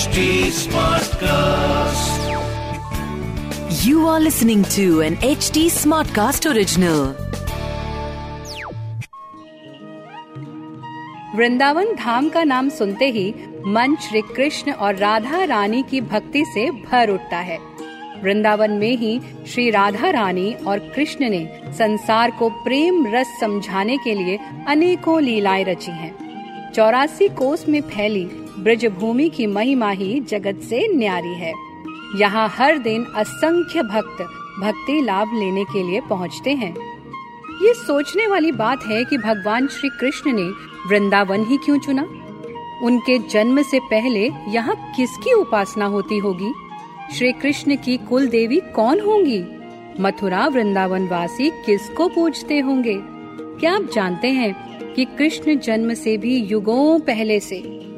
HD Smartcast. You are listening to an HD Smartcast original. Vrindavan धाम का नाम सुनते ही मन श्री कृष्ण और राधा रानी की भक्ति से भर उठता है वृंदावन में ही श्री राधा रानी और कृष्ण ने संसार को प्रेम रस समझाने के लिए अनेकों लीलाएँ रची हैं। चौरासी कोस में फैली ब्रज भूमि की महिमा ही जगत से न्यारी है। यहाँ हर दिन असंख्य भक्त भक्ति लाभ लेने के लिए पहुँचते हैं। ये सोचने वाली बात है कि भगवान श्री कृष्ण ने वृंदावन ही क्यों चुना? उनके जन्म से पहले यहाँ किसकी उपासना होती होगी? श्री कृष्ण की कुल देवी कौन होंगी? मथुरा वृंदावन वासी किसको पूजते होंगे? क्या आप जानते हैं कि कृष्ण जन्म से भी युगों पहले से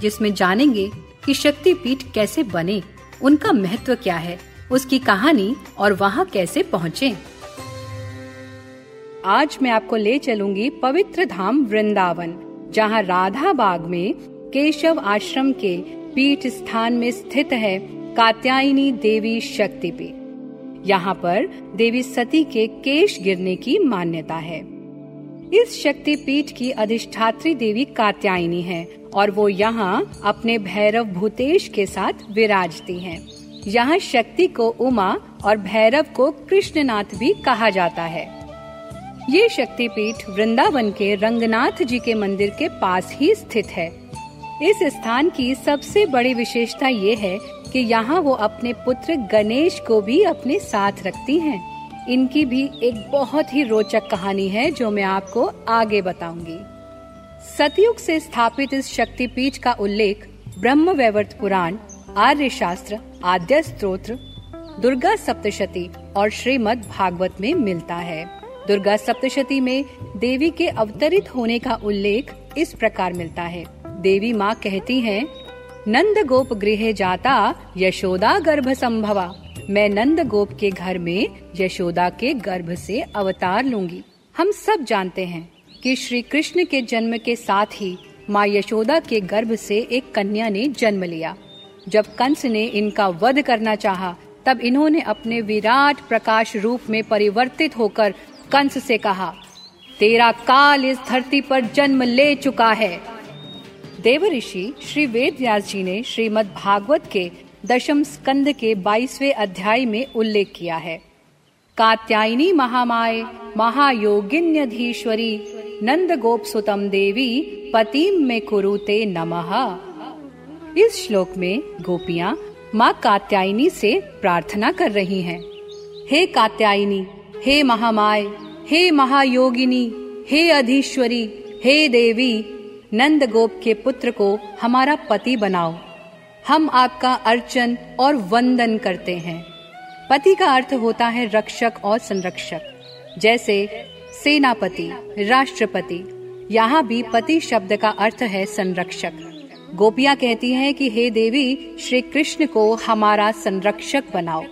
जिसमें जानेंगे कि शक्ति पीठ कैसे बने, उनका महत्व क्या है, उसकी कहानी और वहाँ कैसे पहुँचे। आज मैं आपको ले चलूँगी पवित्र धाम वृंदावन, जहाँ राधा बाग में केशव आश्रम के पीठ स्थान में स्थित है कात्यायनी देवी शक्तिपीठ। यहाँ पर देवी सती के केश गिरने की मान्यता है। इस शक्ति पीठ की अधिष्ठात्री देवी कात्यायनी है और वो यहाँ अपने भैरव भूतेश के साथ विराजती हैं। यहाँ शक्ति को उमा और भैरव को कृष्णनाथ भी कहा जाता है ये शक्तिपीठ वृंदावन के रंगनाथ जी के मंदिर के पास ही स्थित है इस स्थान की सबसे बड़ी विशेषता ये है कि यहाँ वो अपने पुत्र गणेश को भी अपने साथ रखती हैं। इनकी भी एक बहुत ही रोचक कहानी है जो मैं आपको आगे बताऊँगी। सतयुग से स्थापित इस शक्तिपीठ का उल्लेख ब्रह्म वैवर्त पुराण आर्य शास्त्र आद्य स्त्रोत्र दुर्गा सप्तशती और श्रीमद् भागवत में मिलता है। दुर्गा सप्तशती में देवी के अवतरित होने का उल्लेख इस प्रकार मिलता है। देवी माँ कहती हैं, नंद गोप गृह जाता, यशोदा गर्भ संभवा मैं नंद गोप के घर में यशोदा के गर्भ से अवतार लूँगी। हम सब जानते हैं कि श्री कृष्ण के जन्म के साथ ही माँ यशोदा के गर्भ से एक कन्या ने जन्म लिया। जब कंस ने इनका वध करना चाहा, तब इन्होंने अपने विराट प्रकाश रूप में परिवर्तित होकर कंस से कहा तेरा काल इस धरती पर जन्म ले चुका है। देव ऋषि श्री वेद व्यास जी ने श्रीमद भागवत के दशम स्कंद के बाईसवे अध्याय में उल्लेख किया है। कात्यायनी महामाय, महायोगिन्यधीश्वरी नंद गोप सुतम देवी पतिम में कुरुते नमः। इस श्लोक में गोपियाँ माँ कात्यायनी से प्रार्थना कर रही हैं। हे कात्यायनी, हे महामाय, हे महायोगिनी, हे अधीश्वरी, हे देवी नंद गोप के पुत्र को हमारा पति बनाओ। हम आपका अर्चन और वंदन करते हैं। पति का अर्थ होता है रक्षक और संरक्षक। जैसे सेनापति, राष्ट्रपति, यहाँ भी पति शब्द का अर्थ है संरक्षक। गोपिया कहती हैं कि हे देवी श्री कृष्ण को हमारा संरक्षक बनाओ।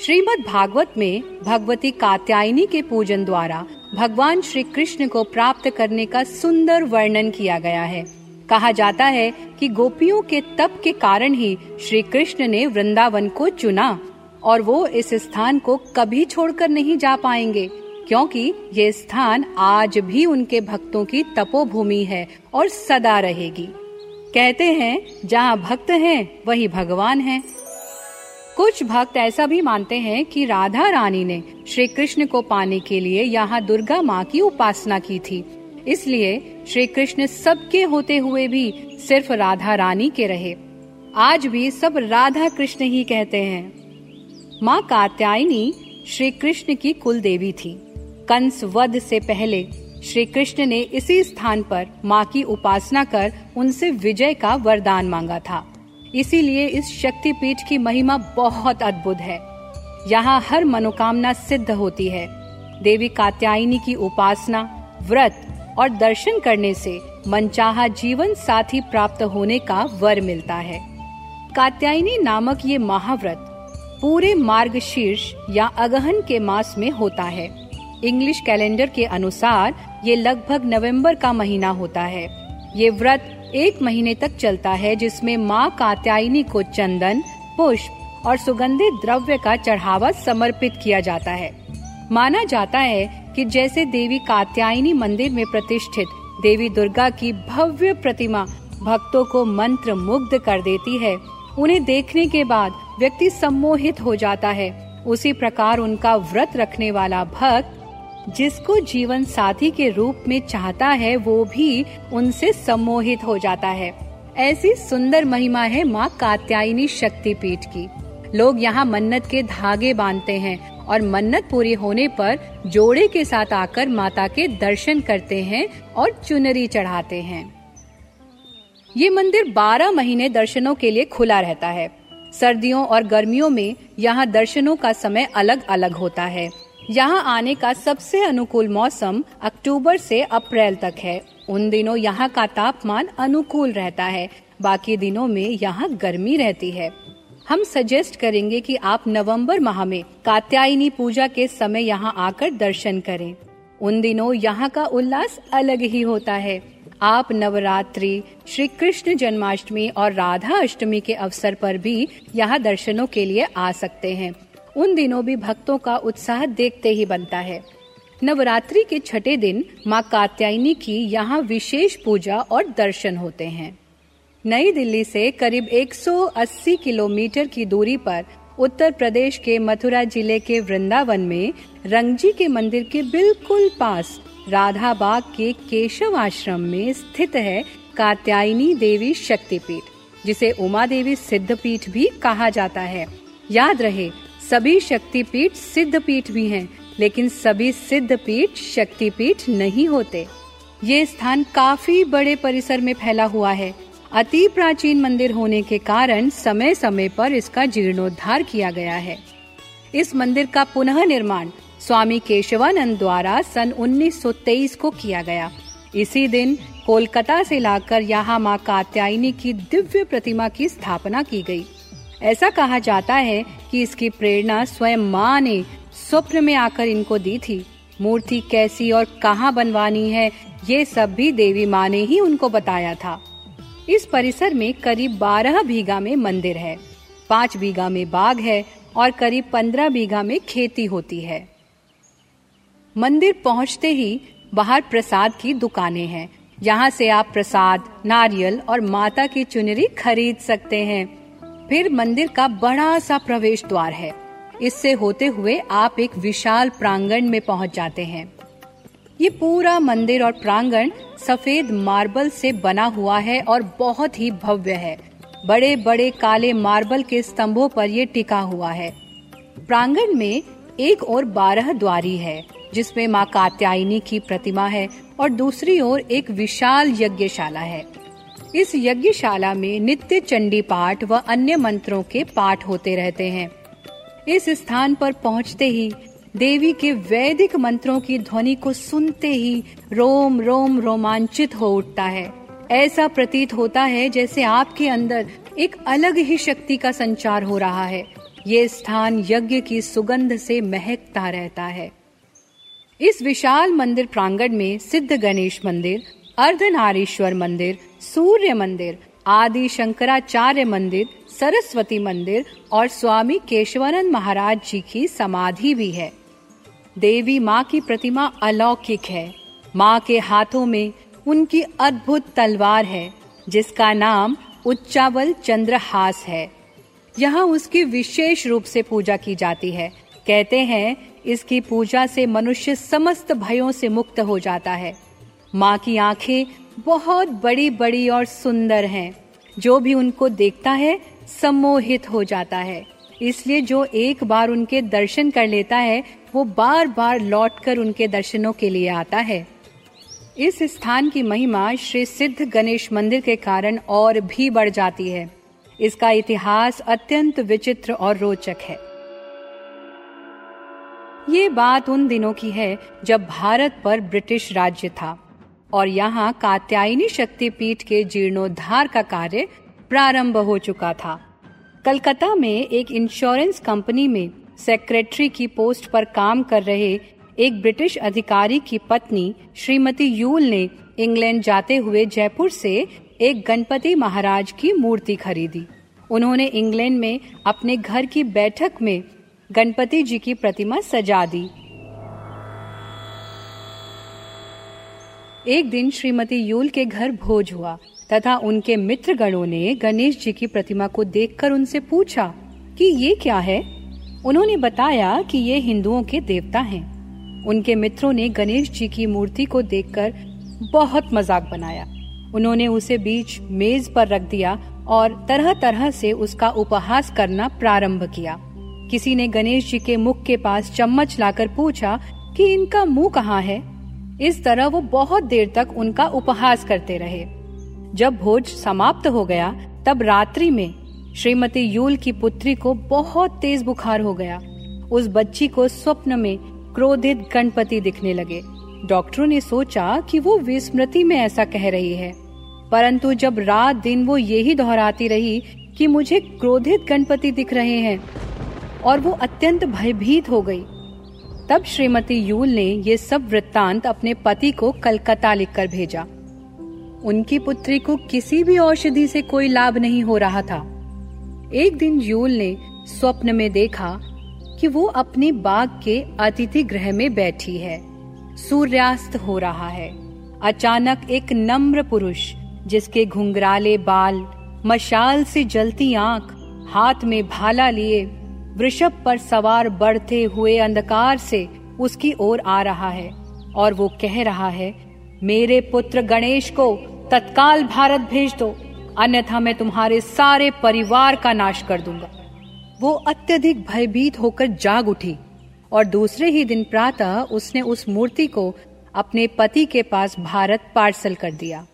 श्रीमद् भागवत में भगवती कात्यायनी के पूजन द्वारा भगवान श्री कृष्ण को प्राप्त करने का सुंदर वर्णन किया गया है। कहा जाता है कि गोपियों के तप के कारण ही श्री कृष्ण ने वृंदावन को चुना और वो इस स्थान को कभी छोड़कर नहीं जा पाएँगे, क्योंकि ये स्थान आज भी उनके भक्तों की तपोभूमि है और सदा रहेगी कहते हैं, जहाँ भक्त हैं, वही भगवान हैं। कुछ भक्त ऐसा भी मानते हैं कि राधा रानी ने श्री कृष्ण को पाने के लिए यहाँ दुर्गा माँ की उपासना की थी इसलिए श्री कृष्ण सबके होते हुए भी सिर्फ़ राधा रानी के रहे। आज भी सब राधा कृष्ण ही कहते हैं। माँ कात्यायनी श्री कृष्ण की कुल देवी थी। कंस वध से पहले श्री कृष्ण ने इसी स्थान पर माँ की उपासना कर उनसे विजय का वरदान मांगा था। इसीलिए इस शक्तिपीठ की महिमा बहुत अद्भुत है। यहाँ हर मनोकामना सिद्ध होती है। देवी कात्यायनी की उपासना, व्रत और दर्शन करने से मनचाहा जीवन साथी प्राप्त होने का वर मिलता है। कात्यायनी नामक ये महाव्रत पूरे मार्ग शीर्ष या अगहन के मास में होता है। इंग्लिश कैलेंडर के अनुसार ये लगभग नवंबर का महीना होता है। ये व्रत एक महीने तक चलता है, जिसमें माँ कात्यायनी को चंदन, पुष्प और सुगंधित द्रव्य का चढ़ावा समर्पित किया जाता है। माना जाता है कि जैसे देवी कात्यायनी मंदिर में प्रतिष्ठित, देवी दुर्गा की भव्य प्रतिमा भक्तों को मंत्र मुग्ध कर देती है। उन्हें देखने के बाद व्यक्ति सम्मोहित हो जाता है। उसी प्रकार उनका व्रत रखने वाला भक्त, जिसको जीवन साथी के रूप में चाहता है, वो भी उनसे सम्मोहित हो जाता है। ऐसी सुंदर महिमा है माँ कात्यायनी शक्तिपीठ की। लोग यहाँ मन्नत के धागे बांधते हैं। और मन्नत पूरी होने पर जोड़े के साथ आकर माता के दर्शन करते हैं और चुनरी चढ़ाते हैं। ये मंदिर 12 महीने दर्शनों के लिए खुला रहता है। सर्दियों और गर्मियों में यहाँ दर्शनों का समय अलग अलग होता है। यहाँ आने का सबसे अनुकूल मौसम अक्टूबर से अप्रैल तक है। उन दिनों यहाँ का तापमान अनुकूल रहता है। बाकी दिनों में यहाँ गर्मी रहती है। हम सजेस्ट करेंगे कि आप नवंबर माह में कात्यायनी पूजा के समय यहाँ आकर दर्शन करें। उन दिनों यहाँ का उल्लास अलग ही होता है। आप नवरात्रि, श्री कृष्ण जन्माष्टमी और राधा अष्टमी के अवसर पर भी यहाँ दर्शनों के लिए आ सकते हैं। उन दिनों भी भक्तों का उत्साह देखते ही बनता है। नवरात्रि के छठे दिन माँ कात्यायनी की यहाँ विशेष पूजा और दर्शन होते हैं। नई दिल्ली से करीब 180 किलोमीटर की दूरी पर उत्तर प्रदेश के मथुरा ज़िले के वृंदावन में रंगजी के मंदिर के बिल्कुल पास राधा बाग के केशव आश्रम में स्थित है कात्यायनी देवी शक्तिपीठ जिसे उमा देवी सिद्ध पीठ भी कहा जाता है। याद रहे सभी शक्तिपीठ सिद्ध पीठ भी हैं, लेकिन सभी सिद्ध पीठ शक्तिपीठ नहीं होते। ये स्थान काफ़ी बड़े परिसर में फैला हुआ है अति प्राचीन मंदिर होने के कारण समय समय पर इसका जीर्णोद्धार किया गया है। इस मंदिर का पुनः निर्माण स्वामी केशवानंद द्वारा सन 1923 को किया गया। इसी दिन कोलकाता से लाकर यहाँ माँ कात्यायनी की दिव्य प्रतिमा की स्थापना की गई। ऐसा कहा जाता है कि इसकी प्रेरणा स्वयं माँ ने स्वप्न में आकर इनको दी थी। मूर्ति कैसी और कहाँ बनवानी है, ये सब भी देवी माँ ने ही उनको बताया था। इस परिसर में करीब बारह बीघा में मंदिर है। पाँच बीघा में बाग है और करीब पंद्रह बीघा में खेती होती है। मंदिर पहुँचते ही बाहर प्रसाद की दुकानें हैं यहाँ से आप प्रसाद, नारियल और माता की चुनरी खरीद सकते हैं। फिर मंदिर का बड़ा सा प्रवेश द्वार है। इससे होते हुए आप एक विशाल प्रांगण में पहुँच जाते हैं। ये पूरा मंदिर और प्रांगण सफ़ेद मार्बल से बना हुआ है और बहुत ही भव्य है। बड़े बड़े काले मार्बल के स्तंभों पर ये टिका हुआ है। प्रांगण में एक और बारह द्वारी है, जिसमें माँ कात्यायनी की प्रतिमा है और दूसरी ओर एक विशाल यज्ञशाला है। इस यज्ञशाला में नित्य चंडी पाठ व अन्य मंत्रों के पाठ होते रहते हैं। इस स्थान पर पहुँचते ही देवी के वैदिक मंत्रों की ध्वनि को सुनते ही रोम रोम रोमांचित हो उठता है। ऐसा प्रतीत होता है जैसे आपके अंदर एक अलग ही शक्ति का संचार हो रहा है। ये स्थान यज्ञ की सुगंध से महकता रहता है। इस विशाल मंदिर प्रांगण में सिद्ध गणेश मंदिर, अर्धनारीश्वर मंदिर, सूर्य मंदिर, आदि शंकराचार्य मंदिर, सरस्वती मंदिर और स्वामी केशवानंद महाराज जी की समाधि भी है। देवी माँ की प्रतिमा अलौकिक है। माँ के हाथों में उनकी अद्भुत तलवार है, जिसका नाम उच्चावल चंद्रहास है। यहाँ उसकी विशेष रूप से पूजा की जाती है। कहते हैं, इसकी पूजा से मनुष्य समस्त भयों से मुक्त हो जाता है। माँ की आँखें बहुत बड़ी बड़ी और सुंदर हैं। जो भी उनको देखता है, सम्मोहित हो जाता है। इसलिए जो एक बार उनके दर्शन कर लेता है, वो बार बार लौटकर उनके दर्शनों के लिए आता है। इस स्थान की महिमा श्री सिद्ध गणेश मंदिर के कारण और भी बढ़ जाती है। इसका इतिहास अत्यंत विचित्र और रोचक है। ये बात उन दिनों की है, जब भारत पर ब्रिटिश राज्य था। और यहाँ कात्यायनी शक्तिपीठ के जीर्णोद्धार का कार्य प्रारंभ हो चुका था। कलकत्ता में एक इंश्योरेंस कंपनी में सेक्रेटरी की पोस्ट पर काम कर रहे एक ब्रिटिश अधिकारी की पत्नी श्रीमती यूल ने इंग्लैंड जाते हुए जयपुर से एक गणपति महाराज की मूर्ति खरीदी। उन्होंने इंग्लैंड में अपने घर की बैठक में गणपति जी की प्रतिमा सजा दी। एक दिन श्रीमती यूल के घर भोज हुआ। तथा उनके मित्र गणों ने गणेश जी की प्रतिमा को देखकर उनसे पूछा कि ये क्या है? उन्होंने बताया कि ये हिंदुओं के देवता हैं। उनके मित्रों ने गणेश जी की मूर्ति को देखकर बहुत मज़ाक बनाया। उन्होंने उसे बीच मेज पर रख दिया और तरह तरह से उसका उपहास करना प्रारंभ किया। किसी ने गणेश जी के मुख के पास चम्मच लाकर पूछा कि इनका मुँह कहाँ है? इस तरह वो बहुत देर तक उनका उपहास करते रहे। जब भोज समाप्त हो गया, तब रात्रि में श्रीमती यूल की पुत्री को बहुत तेज बुखार हो गया। उस बच्ची को स्वप्न में क्रोधित गणपति दिखने लगे। डॉक्टरों ने सोचा कि वो विस्मृति में ऐसा कह रही है। परंतु जब रात दिन वो यही दोहराती रही कि मुझे क्रोधित गणपति दिख रहे हैं और वो अत्यंत भयभीत हो गई, तब श्रीमती यूल ने ये सब वृत्तांत अपने पति को कलकत्ता लिखकर भेजा। उनकी पुत्री को किसी भी औषधि से कोई लाभ नहीं हो रहा था। एक दिन यूल ने स्वप्न में देखा कि वो अपने बाग के अतिथि गृह में बैठी है। सूर्यास्त हो रहा है। अचानक एक नम्र पुरुष, जिसके घुंघराले बाल, मशाल से जलती आँख, हाथ में भाला लिए, वृषभ पर सवार बढ़ते हुए अंधकार से उसकी ओर आ रहा है और वो कह रहा है, मेरे पुत्र गणेश को तत्काल भारत भेज दो। अन्यथा मैं तुम्हारे सारे परिवार का नाश कर दूँगा। वो अत्यधिक भयभीत होकर जाग उठी और दूसरे ही दिन प्रातः उसने उस मूर्ति को अपने पति के पास भारत पार्सल कर दिया।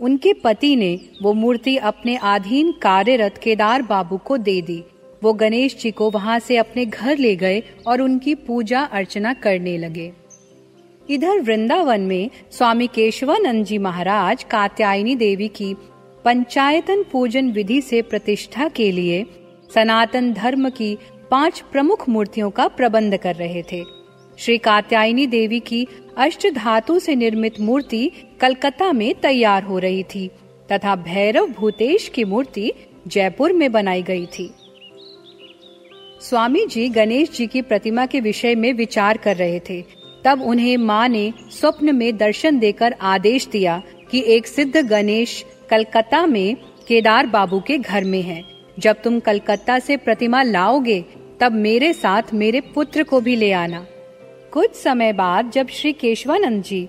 उनके पति ने वो मूर्ति अपने अधीन कार्यरत केदार बाबू को दे दी। वो गणेश जी को वहाँ से अपने घर ले गए और उनकी पूजा अर्चना करने लगे। इधर वृंदावन में स्वामी केशवानंद जी महाराज कात्यायनी देवी की पंचायतन पूजन विधि से प्रतिष्ठा के लिए सनातन धर्म की पाँच प्रमुख मूर्तियों का प्रबंध कर रहे थे। श्री कात्यायनी देवी की अष्ट धातु से निर्मित मूर्ति कलकत्ता में तैयार हो रही थी, तथा भैरव भूतेश की मूर्ति जयपुर में बनाई गई थी। स्वामी जी गणेश जी की प्रतिमा के विषय में विचार कर रहे थे। तब उन्हें माँ ने स्वप्न में दर्शन देकर आदेश दिया कि एक सिद्ध गणेश कलकत्ता में केदार बाबू के घर में है। जब तुम कलकत्ता से प्रतिमा लाओगे, तब मेरे साथ मेरे पुत्र को भी ले आना। कुछ समय बाद जब श्री केशवानंद जी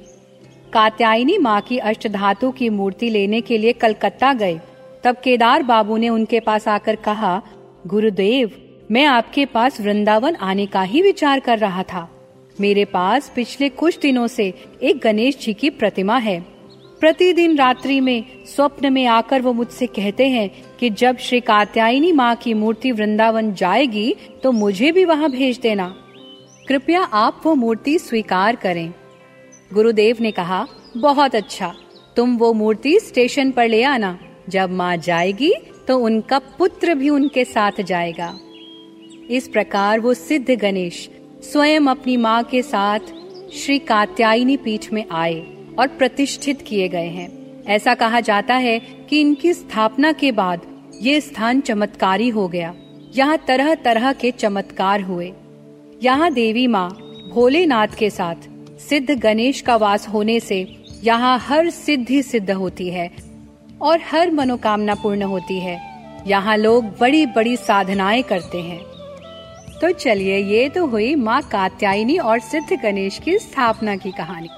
कात्यायनी माँ की अष्टधातु की मूर्ति लेने के लिए कलकत्ता गए, तब केदार बाबू ने उनके पास आकर कहा, गुरुदेव, मैं आपके पास वृंदावन आने का ही विचार कर रहा था। मेरे पास पिछले कुछ दिनों से एक गणेश जी की प्रतिमा है। प्रतिदिन रात्रि में स्वप्न में आकर वो मुझसे कहते हैं कि जब श्री कात्यायनी माँ की मूर्ति वृंदावन जाएगी तो मुझे भी वहाँ भेज देना। कृपया आप वो मूर्ति स्वीकार करें। गुरुदेव ने कहा, बहुत अच्छा। तुम वो मूर्ति स्टेशन पर ले आना। जब माँ जाएगी तो उनका पुत्र भी उनके साथ जाएगा। इस प्रकार वो सिद्ध गणेश स्वयं अपनी माँ के साथ श्री कात्यायनी पीठ में आए और प्रतिष्ठित किए गए हैं। ऐसा कहा जाता है कि इनकी स्थापना के बाद ये स्थान चमत्कारी हो गया। यहाँ तरह तरह के चमत्कार हुए। यहाँ देवी माँ भोलेनाथ के साथ सिद्ध गणेश का वास होने से यहाँ हर सिद्धि सिद्ध होती है और हर मनोकामना पूर्ण होती है। यहाँ लोग बड़ी बड़ी साधनाएँ करते हैं। तो चलिए, ये तो हुई माँ कात्यायनी और सिद्ध गणेश की स्थापना की कहानी।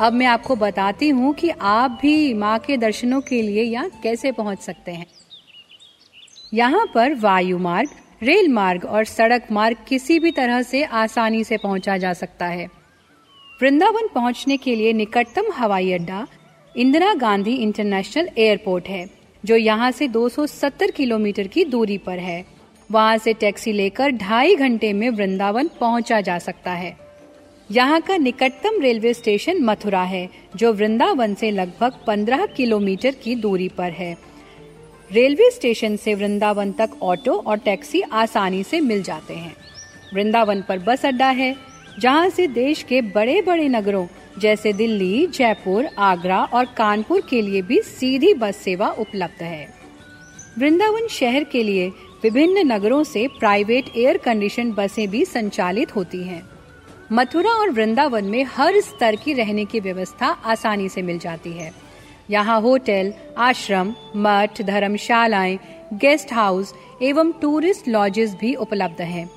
अब मैं आपको बताती हूँ कि आप भी माँ के दर्शनों के लिए यहाँ कैसे पहुँच सकते हैं। यहाँ पर वायु मार्ग, रेल मार्ग और सड़क मार्ग किसी भी तरह से आसानी से पहुँचा जा सकता है। वृंदावन पहुँचने के लिए निकटतम हवाई अड्डा इंदिरा गांधी इंटरनेशनल एयरपोर्ट है, जो यहाँ से 270 किलोमीटर की दूरी पर है। वहाँ से टैक्सी लेकर ढाई घंटे में वृंदावन पहुँचा जा सकता है। यहाँ का निकटतम रेलवे स्टेशन मथुरा है, जो वृंदावन से लगभग 15 किलोमीटर की दूरी पर है। रेलवे स्टेशन से वृंदावन तक ऑटो और टैक्सी आसानी से मिल जाते हैं। वृंदावन पर बस अड्डा है, जहाँ से देश के बड़े बड़े नगरों, जैसे दिल्ली, जयपुर, आगरा और कानपुर के लिए भी सीधी बस सेवा उपलब्ध है। वृंदावन शहर के लिए विभिन्न नगरों से प्राइवेट एयर कंडीशन बसें भी संचालित होती हैं। मथुरा और वृंदावन में हर स्तर की रहने की व्यवस्था आसानी से मिल जाती है यहाँ होटल, आश्रम, मठ, धर्मशालाएँ, गेस्ट हाउस एवं टूरिस्ट लॉजेस भी उपलब्ध हैं।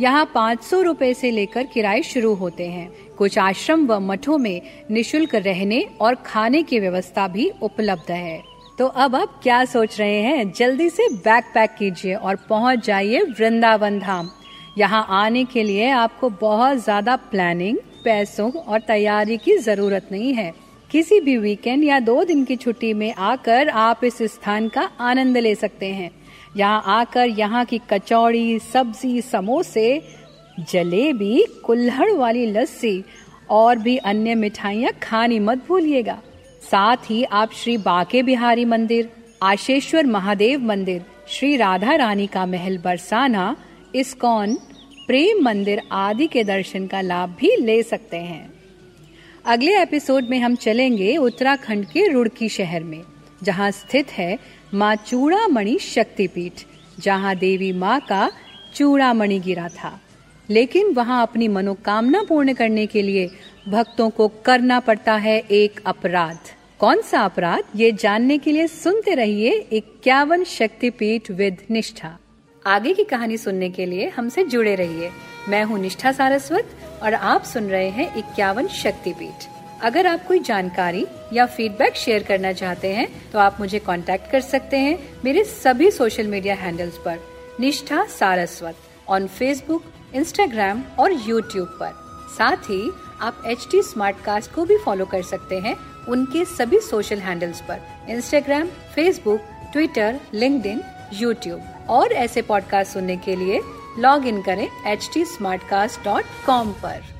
यहाँ पाँच सौ रूपए से लेकर किराए शुरू होते हैं कुछ आश्रम व मठों में निशुल्क रहने और खाने की व्यवस्था भी उपलब्ध है तो अब आप क्या सोच रहे हैं? जल्दी से बैग पैक कीजिए और पहुँच जाइए वृंदावन धाम। यहाँ आने के लिए आपको बहुत ज़्यादा प्लानिंग पैसों और तैयारी की ज़रूरत नहीं है। किसी भी वीकेंड या दो दिन की छुट्टी में आकर आप इस स्थान का आनंद ले सकते हैं। यहाँ आकर यहाँ की कचौड़ी, सब्ज़ी, समोसे, जलेबी, कुल्हड़ वाली लस्सी और भी अन्य मिठाइयाँ खानी मत भूलिएगा। साथ ही आप श्री बाके बिहारी मंदिर, आशेश्वर महादेव मंदिर, श्री राधा रानी का महल बरसाना, इस्कॉन, प्रेम मंदिर आदि के दर्शन का लाभ भी ले सकते हैं। अगले एपिसोड में हम चलेंगे उत्तराखंड के रुड़की शहर में, जहाँ स्थित है माँ चूड़ामणि शक्तिपीठ, जहाँ देवी माँ का चूड़ामणि गिरा था। लेकिन वहाँ अपनी मनोकामना पूर्ण करने के लिए भक्तों को करना पड़ता है एक अपराध। कौन सा अपराध? ये जानने के लिए सुनते रहिए इक्यावन शक्तिपीठ विद निष्ठा। आगे की कहानी सुनने के लिए हमसे जुड़े रहिए। मैं हूँ निष्ठा सारस्वत और आप सुन रहे हैं इक्यावन शक्तिपीठ। अगर आप कोई जानकारी या फीडबैक शेयर करना चाहते हैं तो आप मुझे कांटेक्ट कर सकते हैं मेरे सभी सोशल मीडिया हैंडल्स पर। Nishtha Saraswat on Facebook Instagram और यूट्यूब पर। साथ ही, आप एच टी को भी फॉलो कर सकते हैं उनके सभी सोशल हैंडल्स पर। Instagram Facebook Twitter link YouTube और ऐसे पॉडकास्ट सुनने के लिए लॉग इन करें एच टी पर।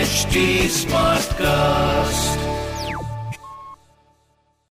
H Smartcast